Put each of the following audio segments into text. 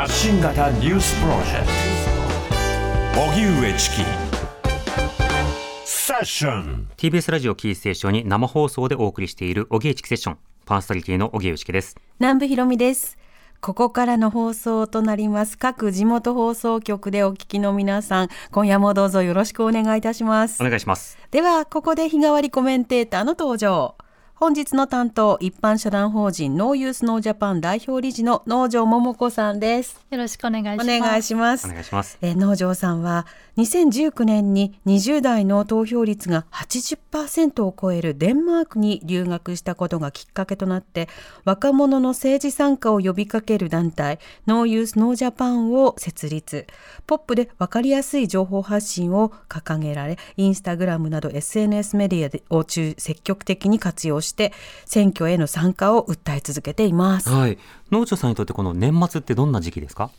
発信型ニュースプロジェクト。荻上チキ。セッション。TBS ラジオキーステーションに生放送でお送りしている荻上チキセッション。パーソナリティの荻上チキです。南部ひろみです。ここからの放送となります各地元放送局でお聞きの皆さん、今夜もどうぞよろしくお願いいたします。お。願いします。では、ここで日替わりコメンテーターの登場。本日の担当、一般社団法人ノーユースノージャパン代表理事の農場桃子さんです。よろしくお願いしおます。願いしますお。願いしますえー農場さんは2019年に20代の投票率が80%を超えるデンマークに留学したことがきっかけとなって若者の政治参加を呼びかける団体ノーユースノージャパンを設立ポップで分かりやすい情報発信を掲げられインスタグラムなど SNS メディアでを中積極的に活用してして選挙への参加を訴え続けています。はい農場さんにとってこの年末ってどんな時期ですか？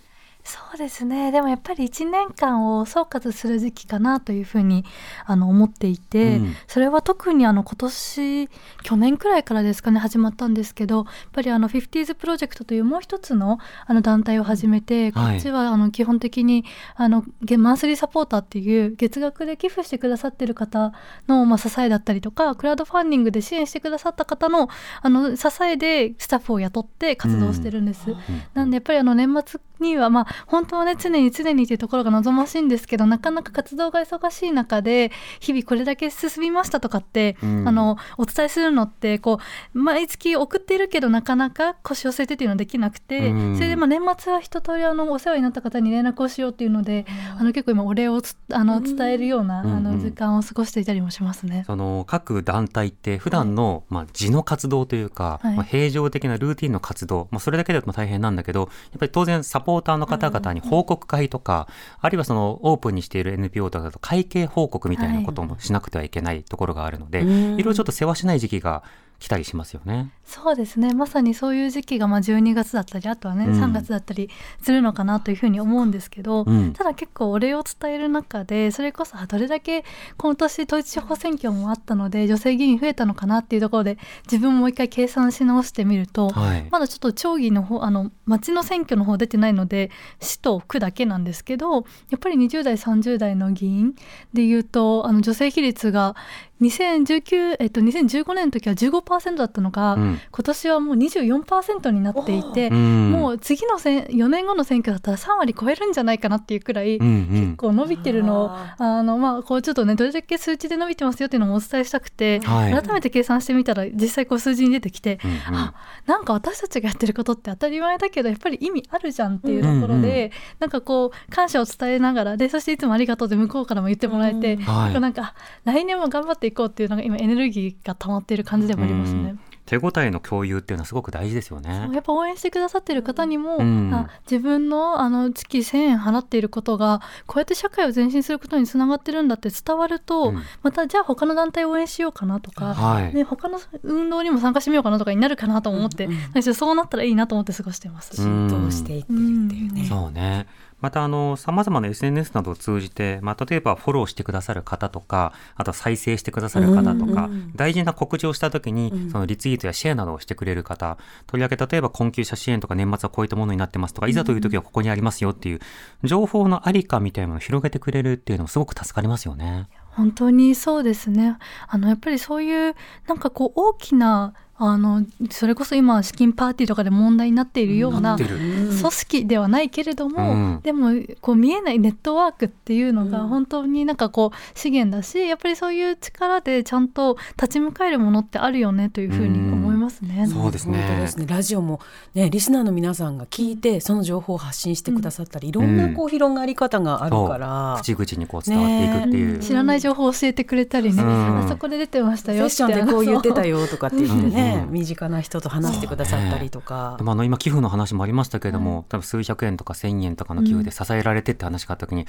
そうですね。でもやっぱり1年間を総括する時期かなというふうにあの思っていて、うん。それは特にあの今年去年くらいからですかね始まったんですけど、やっぱりあの 50s プロジェクトというもう一つのあの団体を始めて、はい。こっちはあの基本的にあのゲマンスリーサポーターっていう月額で寄付してくださってる方のまあ支えだったりとか、クラウドファンディングで支援してくださった方のあの支えでスタッフを雇って活動してるんです。なんでやっぱりあの年末にはまあ本当はね常に常にというところが望ましいんですけどなかなか活動が忙しい中で日々これだけ進みましたとかって、うん。あのお伝えするのってこう毎月送っているけどなかなか腰を据えてっていうのはできなくて、うん。それでまあ年末は一通りあのお世話になった方に連絡をしようっていうので、あの結構今お礼をつあの伝えるような、うんあの時間を過ごしていたりもしますね。その各団体って普段の、まあ、地の活動というか、はい。まあ、平常的なルーティンの活動、まあ、それだけでも大変なんだけどやっぱり当然サポーターの方々に報告会とか、あるいはそのオープンにしている NPO とかだと会計報告みたいなこともしなくてはいけないところがあるので、うん。いろいろちょっと世話しない時期が来たりしますよね。そうですね。まさにそういう時期がまあ12月だったりあとはね、うん。3月だったりするのかなというふうに思うんですけど、うん。ただ結構お礼を伝える中でそれこそあどれだけ今年統一地方選挙もあったので女性議員増えたのかなっていうところで自分もう一回計算し直してみると、はい。まだちょっと町議の方あの町の選挙の方出てないので市と区だけなんですけどやっぱり20代30代の議員でいうとあの女性比率が2019、えっと、2015年の時は15%だったのが、うん。今年はもう24%になっていて、うん。もう次のせん4年後の選挙だったら3割超えるんじゃないかなっていうくらい、うんうん。こう伸びてるのをああの、まあ、こうちょっとねどれだけ数値で伸びてますよっていうのもお伝えしたくて、はい。改めて計算してみたら実際こう数字に出てきて、うんうん。あなんか私たちがやってることって当たり前だけどやっぱり意味あるじゃんっていうところで、うんなんかこう感謝を伝えながらでそしていつもありがとうって向こうからも言ってもらえて、うんはい。なんかあ来年も頑張っていこうっていうのが今エネルギーが溜まっている感じでもありますね。手応えの共有っていうのはすごく大事ですよね。やっぱ応援してくださってる方にも、うんあ自分のあの月1,000円払っていることがこうやって社会を前進することにつながってるんだって伝わると、うんまたじゃあ他の団体を応援しようかなとか、はいね、他の運動にも参加してみようかなとかになるかなと思って、うんうんそうなったらいいなと思って過ごしてます。うん浸透していってるっていうね。そうね。またあの様々な SNS などを通じて、まあ、例えばフォローしてくださる方とかあと再生してくださる方とか、うんうん大事な告知をした時に、うん。そのリツイートやシェアなどをしてくれる方とりわけ例えば困窮者支援とか年末はこういったものになってますとかいざという時はここにありますよっていう情報のありかみたいなものを広げてくれるっていうのもすごく助かりますよね。本当にそうですね。あのやっぱりそういうなんかこう大きなあのそれこそ今資金パーティーとかで問題になっているような組織ではないけれども、うん。でもこう見えないネットワークっていうのがうん。本当になんかこう資源だしやっぱりそういう力でちゃんと立ち向かえるものってあるよねというふうに思いますね。そうですね。本当ですね。ラジオもね、リスナーの皆さんが聞いて、その情報を発信してくださったり、いろんなこう広がり方があるから。口々にこう伝わっていくっていう。ね知らない情報を教えてくれたりね、うん。あそこで出てましたセよって。ッションでこう言ってたよよとかって言ってね、うん。身近な人と話してくださったりとか。で。もあの今寄付の話もありましたけれども、多分数百円とか千円とかの寄付で支えられてって話があった時に、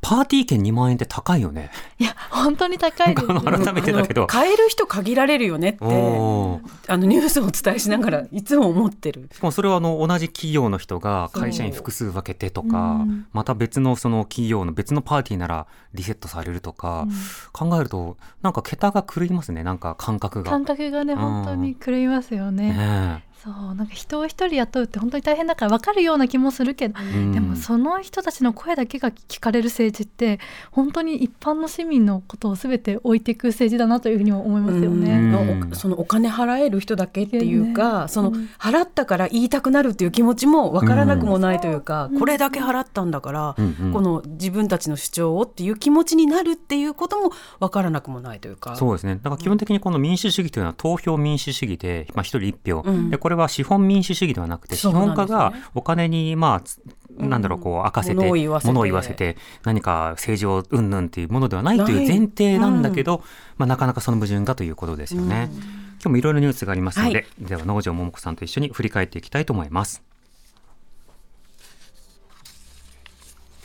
パーティー券2万円って高いよね。いや本当に高いです、ね、改めてだけど買える人限られるよねってあのニュースをお伝えしながらいつも思ってる。しかもそれはあの同じ企業の人が会社員複数分けてとかうんまた別のその企業の別のパーティーならリセットされるとか、考えるとなんか桁が狂いますねなんか感覚が。感覚がねうん本当に狂いますよね。ねえそうなんか人を一人雇うって本当に大変だから分かるような気もするけど、うん。でもその人たちの声だけが聞かれる政治って本当に一般の市民のことを全て置いていく政治だなというふうにも思いますようね。ん。んおそのお金払える人だけっていうか、ね。そのうん。払ったから言いたくなるっていう気持ちもわからなくもないというか、うん。これだけ払ったんだから、この自分たちの主張をっていう気持ちになるっていうこともわからなくもないというか。そうですね。だから基本的にこの民主主義というのは投票民主主義で、まあ一人一票、うん。で、これは資本民主主義ではなくて、資本家がお金に、まあつ、なんだろう、こう、明かせて、物を言わせて物を言わせて、何か政治をうんぬんっていうものではないという前提なんだけど、まあなかなかその矛盾がということですよね。今日もいろいろニュースがありますので、はでは農場桃子さんと一緒に振り返っていきたいと思います。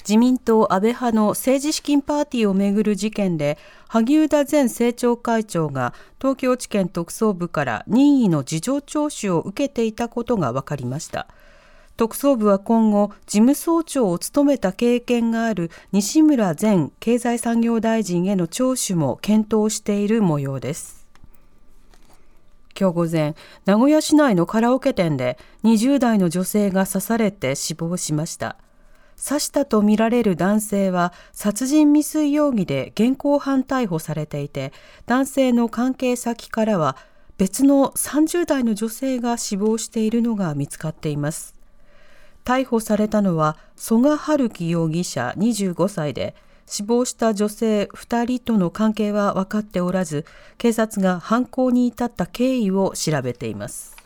自民党安倍派の政治資金パーティーをめぐる事件で萩生田前政調会長が東京地検特捜部から任意の事情聴取を受けていたことが分かりました。特捜部は今後事務総長を務めた経験がある西村前経済産業大臣への聴取も検討している模様です。今日午前名古屋市内のカラオケ店で20代の女性が刺されて死亡しました。刺したとみられる男性は殺人未遂容疑で現行犯逮捕されていて男性の関係先からは別の30代の女性が死亡しているのが見つかっています。逮捕されたのは曽我春樹容疑者25歳で死亡した女性2人との関係は分かっておらず警察が犯行に至った経緯を調べています。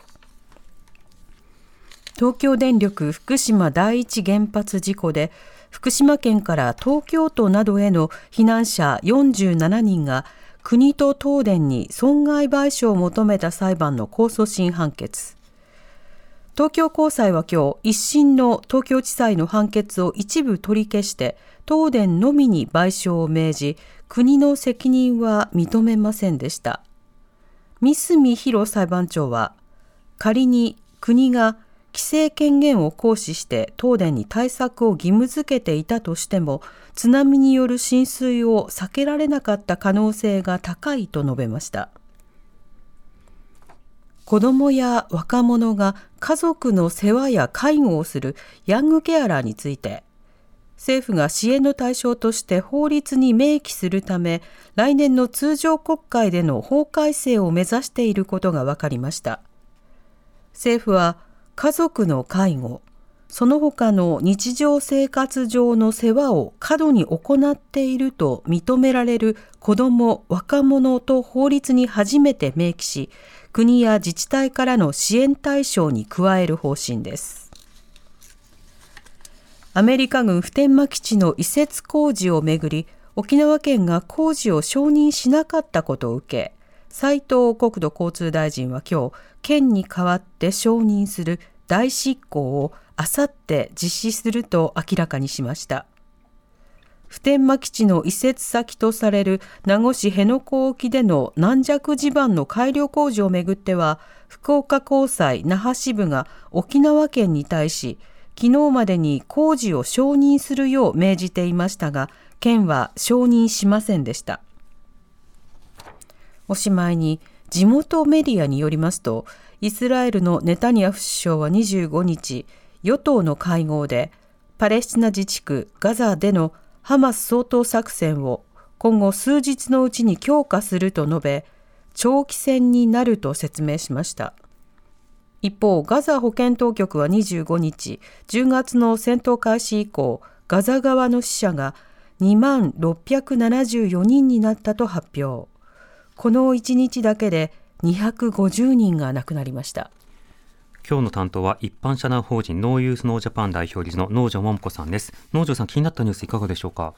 東京電力福島第一原発事故で福島県から東京都などへの避難者47人が国と東電に損害賠償を求めた裁判の控訴審判決。東京高裁は今日一審の東京地裁の判決を一部取り消して東電のみに賠償を命じ国の責任は認めませんでした。三角博裁判長は仮に国が規制権限を行使して東電に対策を義務付けていたとしても津波による浸水を避けられなかった可能性が高いと述べました。子どもや若者が家族の世話や介護をするヤングケアラーについて政府が支援の対象として法律に明記するため来年の通常国会での法改正を目指していることが分かりました。政府は家族の介護その他の日常生活上の世話を過度に行っていると認められる子ども・若者と法律に初めて明記し国や自治体からの支援対象に加える方針です。アメリカ軍普天間基地の移設工事をめぐり沖縄県が工事を承認しなかったことを受け斉藤国土交通大臣は今日県に代わって承認する大執行をあさって実施すると明らかにしました。普天間基地の移設先とされる名護市辺野古沖での軟弱地盤の改良工事をめぐっては福岡高裁那覇支部が沖縄県に対し昨日までに工事を承認するよう命じていましたが県は承認しませんでした。おしまいに地元メディアによりますとイスラエルのネタニヤフ首相は25日与党の会合でパレスチナ自治区ガザでのハマス掃討作戦を今後数日のうちに強化すると述べ長期戦になると説明しました。一方ガザ保健当局は25日10月の戦闘開始以降ガザ側の死者が2万674人になったと発表。この1日だけで250人が亡くなりました。今日の担当は一般社団法人ノーユースノージャパン代表理事の農場桃子さんです。農場さん気になったニュースいかがでしょうか？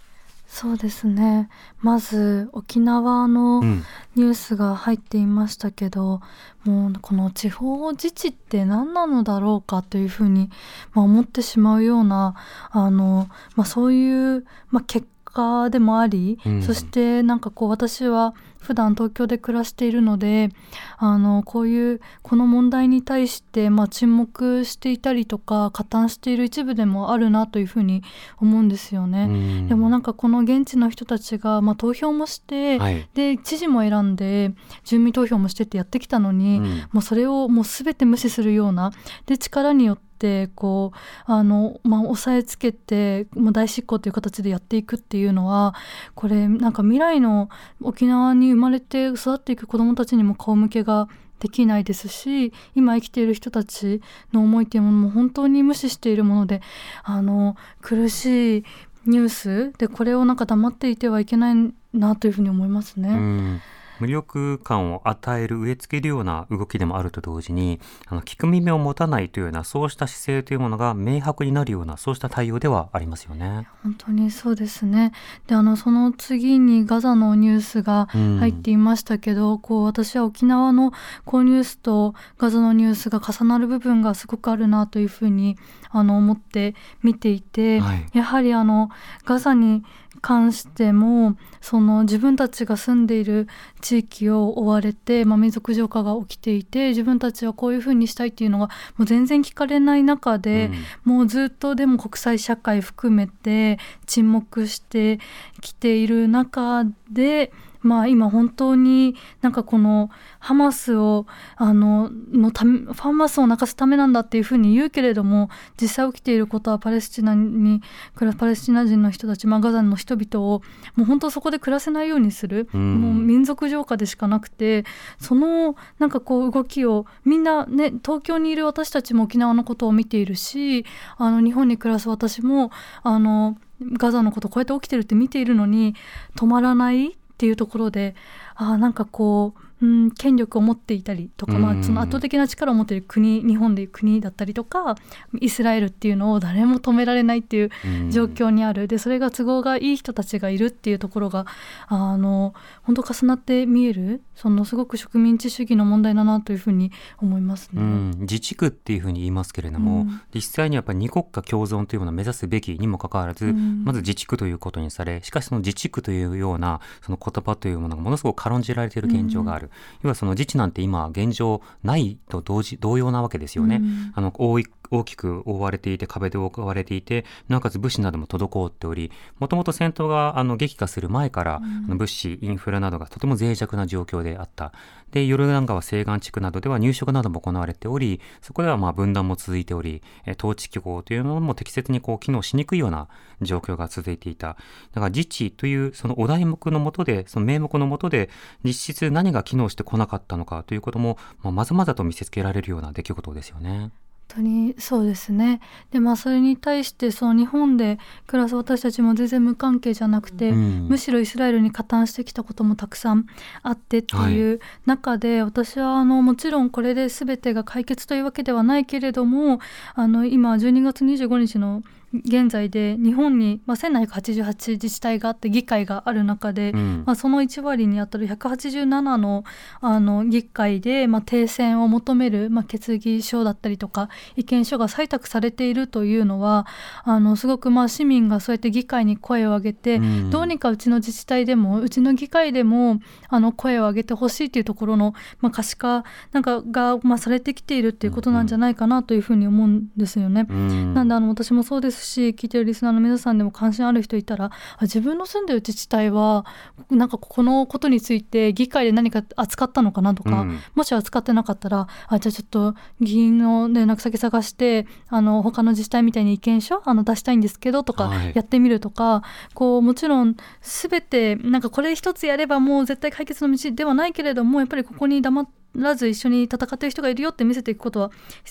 そうですね。まず沖縄のうん。ニュースが入っていましたけど、もうこの地方自治って何なのだろうかというふうに、まあ、思ってしまうようなあの、まあ、そういう、まあ、結果でもあり、うん。そしてなんかこう私は普段東京で暮らしているのであのこういうこの問題に対して、まあ、沈黙していたりとか加担している一部でもあるなというふうに思うんですよね。でもなんかこの現地の人たちが、まあ、投票もして、はい、で知事も選んで住民投票もしてってやってきたのに、うん、もうそれをもう全て無視するようなで力によってってこうあの、まあ、押さえつけてもう大執行という形でやっていくっていうのはこれなんか未来の沖縄に生まれて育っていく子どもたちにも顔向けができないですし今生きている人たちの思いっていうものも本当に無視しているものであの苦しいニュースでこれをなんか黙っていてはいけないなというふうに思いますね。無力感を与える植え付けるような動きでもあると同時にあの聞く耳を持たないというようなそうした姿勢というものが明白になるようなそうした対応ではありますよね。本当にそうですね。であのその次にガザのニュースが入っていましたけど、うん、こう私は沖縄のこうニュースとガザのニュースが重なる部分がすごくあるなというふうにあの思って見ていて、はい、やはりあのガザに関してもその自分たちが住んでいる地域を追われて、まあ、民族浄化が起きていて自分たちはこういうふうにしたいっていうのがもう全然聞かれない中で、うん、もうずっとでも国際社会含めて沈黙してきている中で。まあ、今本当になんかこのハマスをあののためハマスを泣かすためなんだっていうふうに言うけれども実際起きていることはパレスチナに暮らすパレスチナ人の人たち、まあ、ガザの人々をもう本当そこで暮らせないようにする、うん、もう民族浄化でしかなくてそのなんかこう動きをみんなね東京にいる私たちも沖縄のことを見ているしあの日本に暮らす私もあのガザのことこうやって起きてるって見ているのに止まらないっていうところであなんかこううん、権力を持っていたりとか、まあ、その圧倒的な力を持っている国日本でいう国だったりとかイスラエルっていうのを誰も止められないっていう状況にある。でそれが都合がいい人たちがいるっていうところがあの本当重なって見えるそのすごく植民地主義の問題だなというふうに思いますね、うん、自治区っていうふうに言いますけれども、うん、実際にやっぱり二国家共存というものを目指すべきにもかかわらず、うん、まず自治区ということにされしかしその自治区というようなその言葉というものがものすごく軽んじられている現状がある。要はその自治なんて今現状ないと同時同様なわけですよね。うん、あの大大きく覆われていて壁で覆われていてなおかつ物資なども滞っておりもともと戦闘があの激化する前から、うん、物資インフラなどがとても脆弱な状況であった。でヨルダン川西岸地区などでは入植なども行われておりそこではまあ分断も続いており統治機構というのも適切にこう機能しにくいような状況が続いていた。だから自治というそのお題目のもとでその名目のもとで実質何が機能してこなかったのかということも、まあ、まざまざと見せつけられるような出来事ですよね。当にそうですね。でまあそれに対してその日本で暮らす私たちも全然無関係じゃなくて、うん、むしろイスラエルに加担してきたこともたくさんあってっていう中で、はい、私はあのもちろんこれで全てが解決というわけではないけれどもあの今12月25日の現在で日本に、まあ、1788自治体があって議会がある中で、うん、まあ、その1割にあたる187のあの議会で、まあ、停戦を求める、まあ、決議書だったりとか意見書が採択されているというのはあのすごくまあ市民がそうやって議会に声を上げて、うん、どうにかうちの自治体でもうちの議会でもあの声を上げてほしいというところの、まあ、可視化なんかが、まあ、されてきているということなんじゃないかなというふうに思うんですよね。うん、なんであの私もそうですですし聞いてるリスナーの皆さんでも関心ある人いたら自分の住んでる自治体はなんかこのことについて議会で何か扱ったのかなとか、うん、もし扱ってなかったらあじゃあちょっと議員の連絡先探してあの他の自治体みたいに意見書あの出したいんですけどとかやってみるとか、はい、こうもちろん全てなんかこれ一つやればもう絶対解決の道ではないけれどもやっぱりここに黙ってらず一緒に戦っている人がいるよって見せていくことは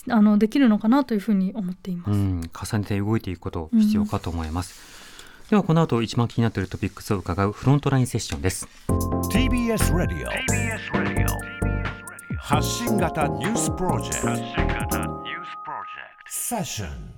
あのできるのかなというふうに思っています。重ねて動いていくこと必要かと思います。うん、ではこの後一番気になっているトピックスを伺うフロントラインセッションです。TBS ラディオ発信型ニュースプロジェクトセッション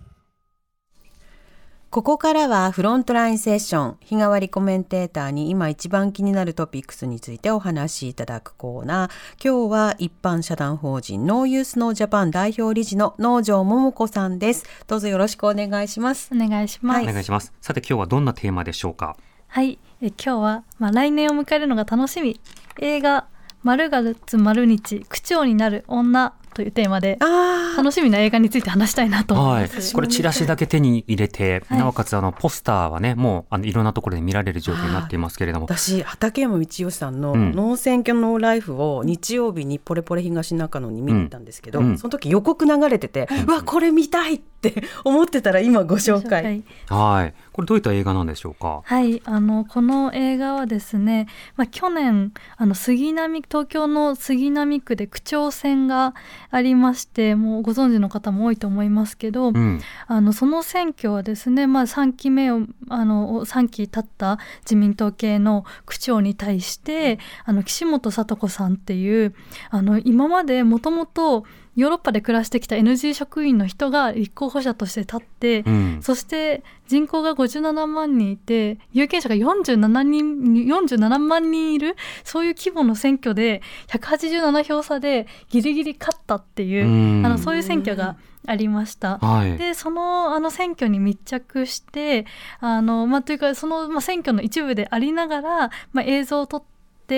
ここからはフロントラインセッション日替わりコメンテーターに今一番気になるトピックスについてお話しいただくコーナー。今日は一般社団法人ノーユースノージャパン代表理事の農場桃子さんです。どうぞよろしくお願いします。お願いします、はい、お願いします。さて今日はどんなテーマでしょうか？はい。え今日は、まあ、来年を迎えるのが楽しみ。映画「丸月丸日区長になる女」というテーマであ楽しみな映画について話したいなと。思い。はい。ます。、これチラシだけ手に入れて、はい。なおかつあのポスターはねもうあのいろんなところで見られる状況になっていますけれども、私畠山道義さんのうん「ノー選挙ノーライフ」を日曜日にポレポレ東中野に見に行ったんですけど、うん。その時予告流れてて、うわこれ見たいって思ってたら今ご紹介。はい、これどういった映画なんでしょうか？はい、あのこの映画はですね、まあ、去年あの杉並東京の杉並区で区長選がありましてもうご存知の方も多いと思いますけど、うん、あのその選挙はですね、まあ、3期目をあの3期経った自民党系の区長に対してあの岸本聡子さんっていうあの今までもともとヨーロッパで暮らしてきた NG 職員の人が立候補者として立って、うん、そして人口が57万人いて有権者が47人47万人いるそういう規模の選挙で187票差でギリギリ勝ったっていう、うん。あのそういう選挙がありました。はい、でそのあの選挙に密着してあの、まあ、というかその、まあ、選挙の一部でありながら、まあ、映像を撮って、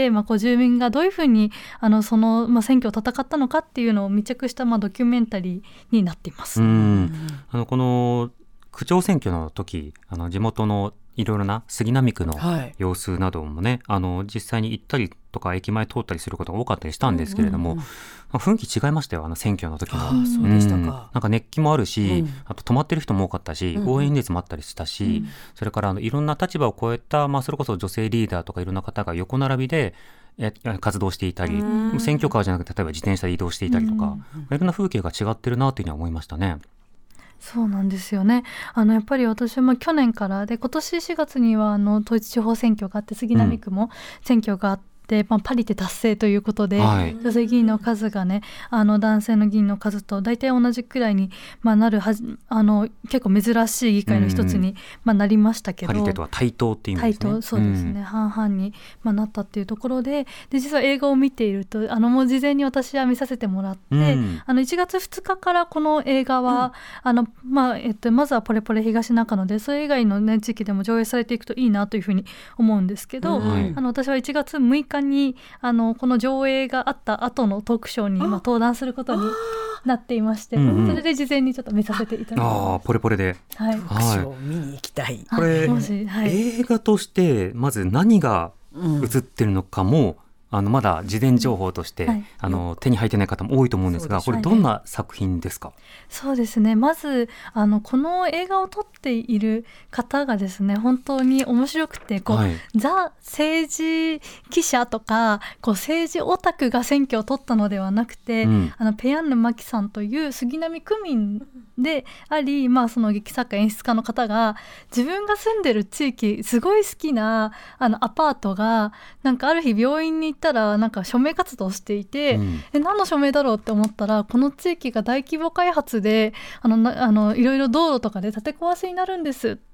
まあ、こう住民がどういうふうにあのその、まあ、選挙を戦ったのかっていうのを密着した、まあ、ドキュメンタリーになっています。うん、あのこの区長選挙の時、あの地元のいろいろな杉並区のはい。様子などもね、あの実際に行ったりとか駅前通ったりすることが多かったりしたんですけれども、うんうんうん。まあ雰囲気違いましたよあの選挙の時の。そうでしたうん。か。なんか熱気もあるし、うん。あと泊まってる人も多かったし、うんうん。応援演説もあったりしたし、うん。それからあのいろんな立場を超えた、まあ、それこそ女性リーダーとかいろんな方が横並びでえ活動していたり、うん。選挙カーじゃなくて例えば自転車で移動していたりとか、いろんな風景が違ってるなというふうには思いましたね。そうなんですよね。あのやっぱり私も去年からで今年4月にはあの統一地方選挙があって杉並区も選挙があって、まあ、パリで達成ということで、はい。女性議員の数がねあの男性の議員の数と大体同じくらいに、まあ、なるはじあの結構珍しい議会の一つに、まあ、なりましたけど。パリテとは対等っていう意味ですね。対等そうですね、半々に、まあ、なったっていうところでで実は映画を見ているとあのもう事前に私は見させてもらって、うん。あの1月2日からこの映画は、あのまあえっと、まずはポレポレ東中野でそれ以外の、ね、地域でも上映されていくといいなというふうに思うんですけど、あの私は1月6日にあのこの上映があった後のトークショーにあまあ登壇することになっていまして、うんうんそれで事前にちょっと見させていただきああまポレポレで。す。はい特賞を見に行きたい。これあもしはい映画としてまず何がうん映ってるのかも、あのまだ事前情報として、はい。あの手に入ってない方も多いと思うんですが、そうこれどんな作品ですか？そうですね。まずあのこの映画を撮っている方がですね本当に面白くてこう、はい。ザ政治記者とかこう政治オタクが選挙を取ったのではなくて、うん。あのペヤンヌマキさんという杉並区民であり、まあ、その劇作家演出家の方が自分が住んでる地域すごい好きなあのアパートがなんかある日病院に行ったらなんか署名活動をしていて、うん。え何の署名だろうって思ったらこの地域が大規模開発であのなあのいろいろ道路とかで建て壊しになるんですって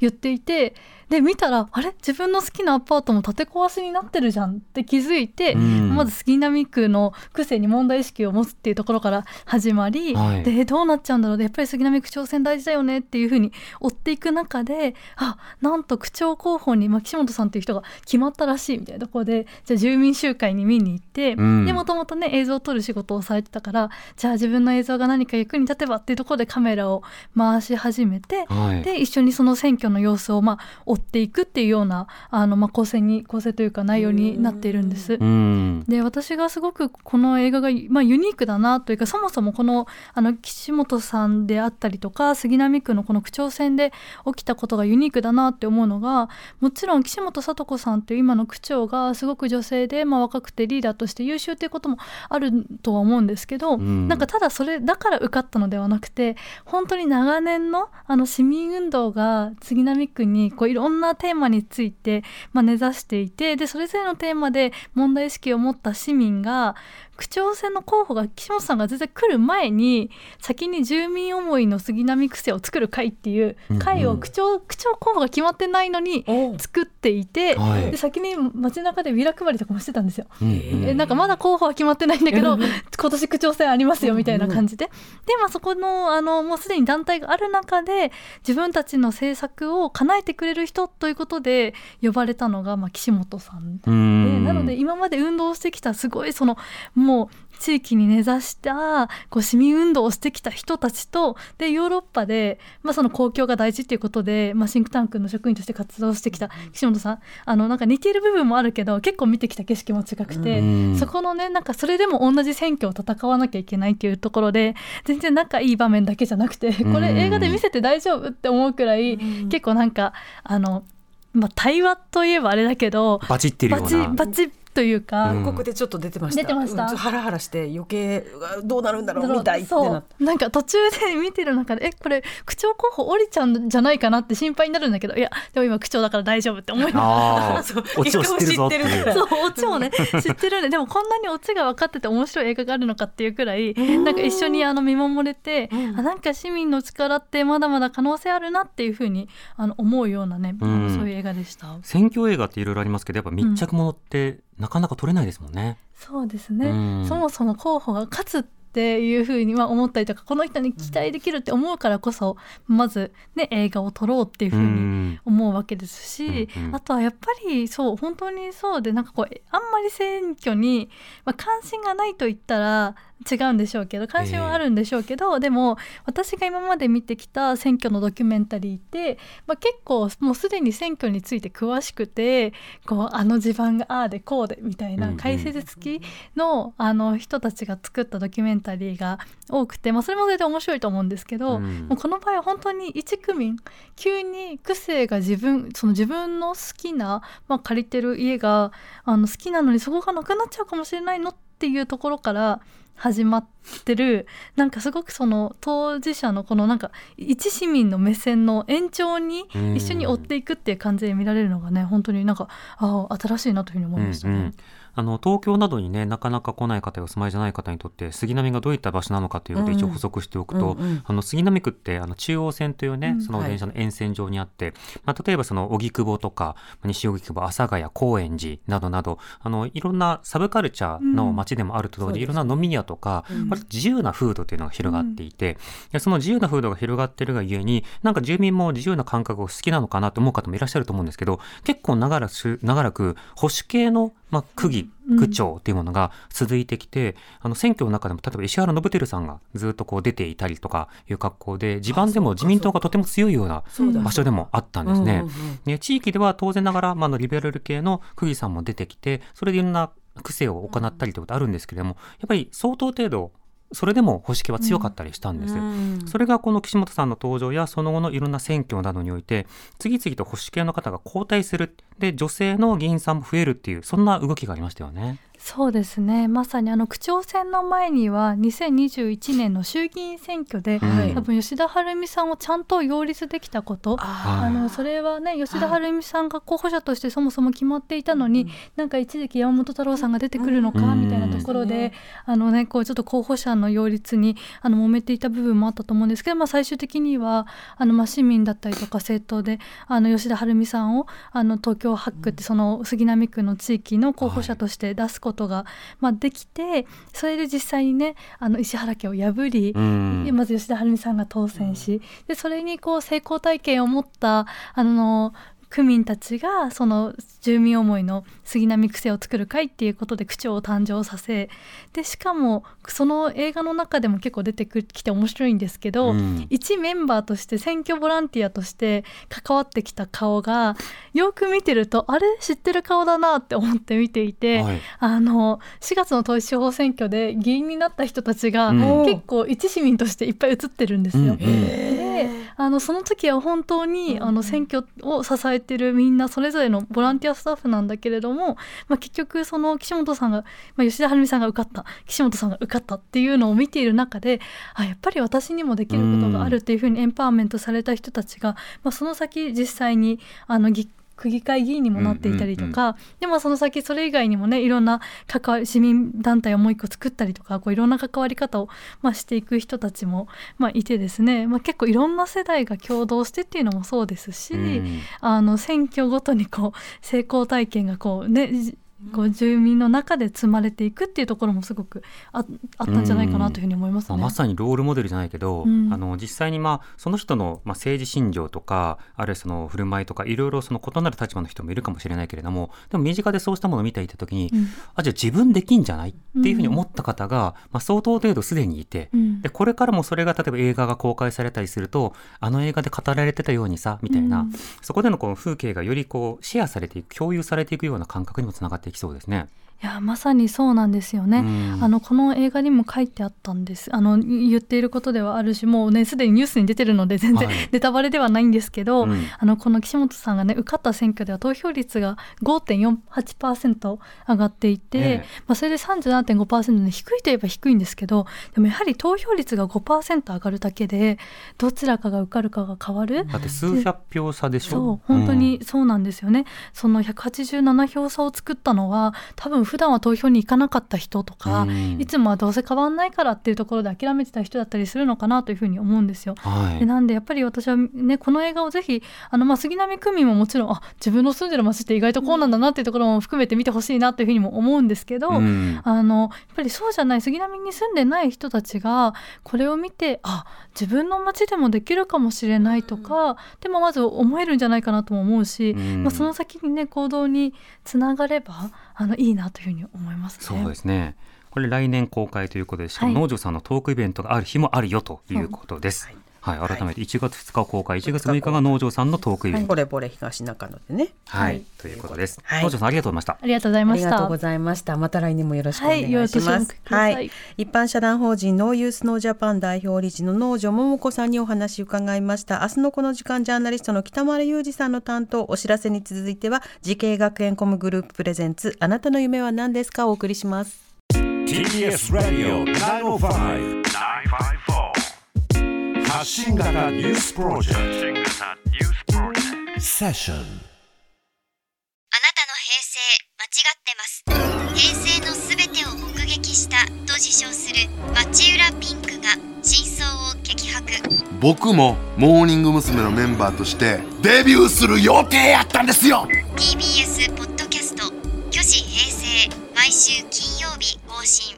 言っていてで見たらあれ？自分の好きなアパートも建て壊しになってるじゃんって気づいて、うん。まず杉並区の区政に問題意識を持つっていうところから始まり、はい。でどうなっちゃうんだろう？でやっぱり杉並区長選大事だよねっていうふうに追っていく中であなんと区長候補に、まあ、岸本さんっていう人が決まったらしいみたいなところでじゃあ住民集会に見に行って、うん。でもともとね映像を撮る仕事をされてたからじゃあ自分の映像が何か役に立てばっていうところでカメラを回し始めて、はい。で一緒にその選挙の様子をまあ追っていくっていうようなあの、まあ、構成に構成というか内容になっているんです。うん。で私がすごくこの映画が、まあ、ユニークだなというかそもそもこのあの岸本さんであったりとか杉並区のこの区長選で起きたことがユニークだなって思うのがもちろん岸本聡子さんという今の区長がすごく女性で、まあ、若くてリーダーとして優秀ということもあるとは思うんですけど、うんなんかただそれだから受かったのではなくて本当に長年のあの市民運動が杉並区にこういろんなテーマについて、まあ、根ざしていてでそれぞれのテーマで問題意識を持った市民が区長選の候補が岸本さんが全然来る前に先に住民思いの杉並区政を作る会っていう会うんうん。を区長,、区長候補が決まってないのに作っていて、はい。で先に街中でビラ配りとかもしてたんですよ。うんえなんかまだ候補は決まってないんだけど今年区長選ありますよみたいな感じで、でまあそこのあのもうすでに団体がある中で自分たちの政策を叶えてくれる人ということで呼ばれたのが、まあ、岸本さん。でうん。なので今まで運動してきたすごいそのもう地域に根ざしたこう市民運動をしてきた人たちとでヨーロッパで、まあ、その公共が大事っていうことで、まあ、シンクタンクの職員として活動してきた岸本さん。あのなんか似ている部分もあるけど結構見てきた景色も違くて、うん。そこのねなんかそれでも同じ選挙を戦わなきゃいけないっていうところで全然仲いい場面だけじゃなくてこれ映画で見せて大丈夫って思うくらい、結構なんかあの、まあ、対話といえばあれだけどバチってるよバチうなバチというか、うん。ここでちょっと出てました。出てました。うんハラハラして余計どうなるんだろうみたいってなそう。なんか途中で見てる中でえこれ区長候補降りちゃうんじゃないかなって心配になるんだけどいやでも今区長だから大丈夫って思いながら。ああそうオチを知ってるぞっていう。そうオチをね 知ってるんででもこんなにオチが分かってて面白い映画があるのかっていうくらいなんか一緒にあの見守れて、あなんか市民の力ってまだまだ可能性あるなっていうふうにあの思うようなね、そういう映画でした。選挙映画っていろいろありますけどやっぱ密着ものってなかなか撮れないですもんね。そうですね、うん。そもそも候補が勝つっていうふうにまあ思ったりとかこの人に期待できるって思うからこそまず、ね、映画を撮ろうっていうふうにん。思うわけですし、うんうん。あとはやっぱりそう本当にそうでなんかこうあんまり選挙に、まあ、関心がないと言ったら違うんでしょうけど関心はあるんでしょうけど、でも私が今まで見てきた選挙のドキュメンタリーって、まあ、結構もうすでに選挙について詳しくてこうあの地盤がああでこうでみたいなん解説付きのあの人たちが作ったドキュメンタリーが多くて、まあ、それも全然面白いと思うんですけど、うん。もうこの場合は本当に一区民急に区政が自分その自分の好きな、まあ、借りてる家があの好きなのにそこがなくなっちゃうかもしれないのっていうところから始まってるなんかすごくその当事者のこのなんか一市民の目線の延長にうん一緒に追っていくっていう感じで見られるのがね本当になんかああ新しいなというふうに思いましたね。うんうんあの東京などにねなかなか来ない方やお住まいじゃない方にとって杉並がどういった場所なのかということを一応補足しておくと、うんうんあの杉並区ってあの中央線というね、うんその電車の沿線上にあって、まあ、例えばその荻窪とか西荻窪阿佐ヶ谷高円寺などなどあのいろんなサブカルチャーの街でもあると同時に、うんいろんな飲み屋とか、うん。自由な風土というのが広がっていて、でその自由な風土が広がってるがゆえになんか住民も自由な感覚が好きなのかなと思う方もいらっしゃると思うんですけど結構長らく長らく保守系の、まあ、区議うん。区長っていうものが続いてきて、あの選挙の中でも例えば石原伸晃さんがずっとこう出ていたりとかいう格好で地盤でも自民党がとても強いような場所でもあったんですね。うんうんうん。で地域では当然ながら、まあ、あのリベラル系の区議さんも出てきてそれでいろんな区政を行ったりということあるんですけれどもやっぱり相当程度それでも保守系は強かったりしたんです。うんそれがこの岸本さんの登場やその後のいろんな選挙などにおいて次々と保守系の方が交代するで女性の議員さんも増えるっていうそんな動きがありましたよね。そうですね。まさにあの区長選の前には2021年の衆議院選挙で、はい。多分吉田晴美さんをちゃんと擁立できたこと。ああのそれはね吉田晴美さんが候補者としてそもそも決まっていたのに、なんか一時期山本太郎さんが出てくるのかうん。みたいなところで、うん。あのねこうちょっと候補者の擁立にあの揉めていた部分もあったと思うんですけど、まあ、最終的にはあのまあ市民だったりとか政党であの吉田晴美さんをあの東京8区ってその杉並区の地域の候補者として出すことが、まあ、できてそれで実際にねあの石原家を破り、うん。でまず吉田晴美さんが当選し、でそれにこう成功体験を持ったあの区民たちがその住民思いの杉並区政を作る会っていうことで区長を誕生させでしかもその映画の中でも結構出てきて面白いんですけど、うん。一メンバーとして選挙ボランティアとして関わってきた顔がよく見てるとあれ？知ってる顔だなって思って見ていて、はい。あの4月の統一地方選挙で議員になった人たちが、うん。結構一市民としていっぱい映ってるんですよ。うん。であのその時は本当にあの選挙を支えてるみんなそれぞれのボランティアスタッフなんだけれども、まあ、結局その岸本さんが、まあ、吉田晴美さんが受かった岸本さんが受かったっていうのを見ている中であやっぱり私にもできることがあるっていうふうにエンパワーメントされた人たちが、まあ、その先実際にあの議区議会議員にもなっていたりとか、でもその先それ以外にもねいろんな関わり市民団体をもう一個作ったりとかこういろんな関わり方を、まあ、していく人たちも、まあ、いてですね、まあ、結構いろんな世代が共同してっていうのもそうですし、うん。あの選挙ごとにこう成功体験がこうねじこう住民の中で積まれていくっていうところもすごくああったんじゃないかなというふうに思いますね。まあ、まさにロールモデルじゃないけど、うん。あの実際にまあその人のまあ政治信条とかあるいはその振る舞いとかいろいろその異なる立場の人もいるかもしれないけれどもでも身近でそうしたものを見ていた時に、うん。あじゃあ自分できんじゃないっていうふうに思った方が、まあ、相当程度すでにいて、うん。でこれからもそれが例えば映画が公開されたりするとあの映画で語られてたようにさみたいな、うん。そこでのこの風景がよりこうシェアされていく共有されていくような感覚にもつながっていきそうですね。いやまさにそうなんですよね。うん。あのこの映画にも書いてあったんです。あの言っていることではあるしもうねすでにニュースに出てるので全然はい。ネタバレではないんですけど、うん。あのこの岸本さんがね受かった選挙では投票率が5.48%上がっていて、ええ。まあ、それで37.5%で低いといえば低いんですけどでもやはり投票率が5%上がるだけでどちらかが受かるかが変わる。だって数百票差でしょ？そう本当にそうなんですよね、その187票差を作ったのは多分普段は投票に行かなかった人とか、うん。いつもはどうせ変わんないからっていうところで諦めてた人だったりするのかなというふうに思うんですよ。はい。でなんでやっぱり私はねこの映画をぜひあのまあ杉並区民ももちろんあ自分の住んでる街って意外とこうなんだなっていうところも含めて見てほしいなというふうにも思うんですけど、うん。あのやっぱりそうじゃない杉並に住んでない人たちがこれを見てあ自分の街でもできるかもしれないとか、でもまず思えるんじゃないかなとも思うし、うん。まあ、その先にね行動につながればあのいいなというふうに思いますね。そうですね。これ来年公開ということで、しかもはい農場さんのトークイベントがある日もあるよということです。はい、改めて1月2日公開、1月6日が能條さんのトークイベント。ポレポレ東中野でねはい、はいということです。はい能條さんありがとうございました。ありがとうございあました。りがとうございました。また来年もよろしくお願いします。はい一般社団法人 NO YOUTH NO JAPAN 代表理事の能條桃子さんにお話を伺いました。明日のこの時間ジャーナリストの北丸雄二さんの担当お知らせに続いては慈慶学園 COMグループプレゼンツあなたの夢は何ですか？お送りします。TBS ラディオ905 954発信型ニュースプロジェクト。セッションあなたの平成間違ってます。平成のすべてを目撃したと自称する町浦ピンクが真相を激白。僕もモーニング娘。のメンバーとしてデビューする予定やったんですよ。TBS ポッドキャスト「虚子平成」毎週金曜日更新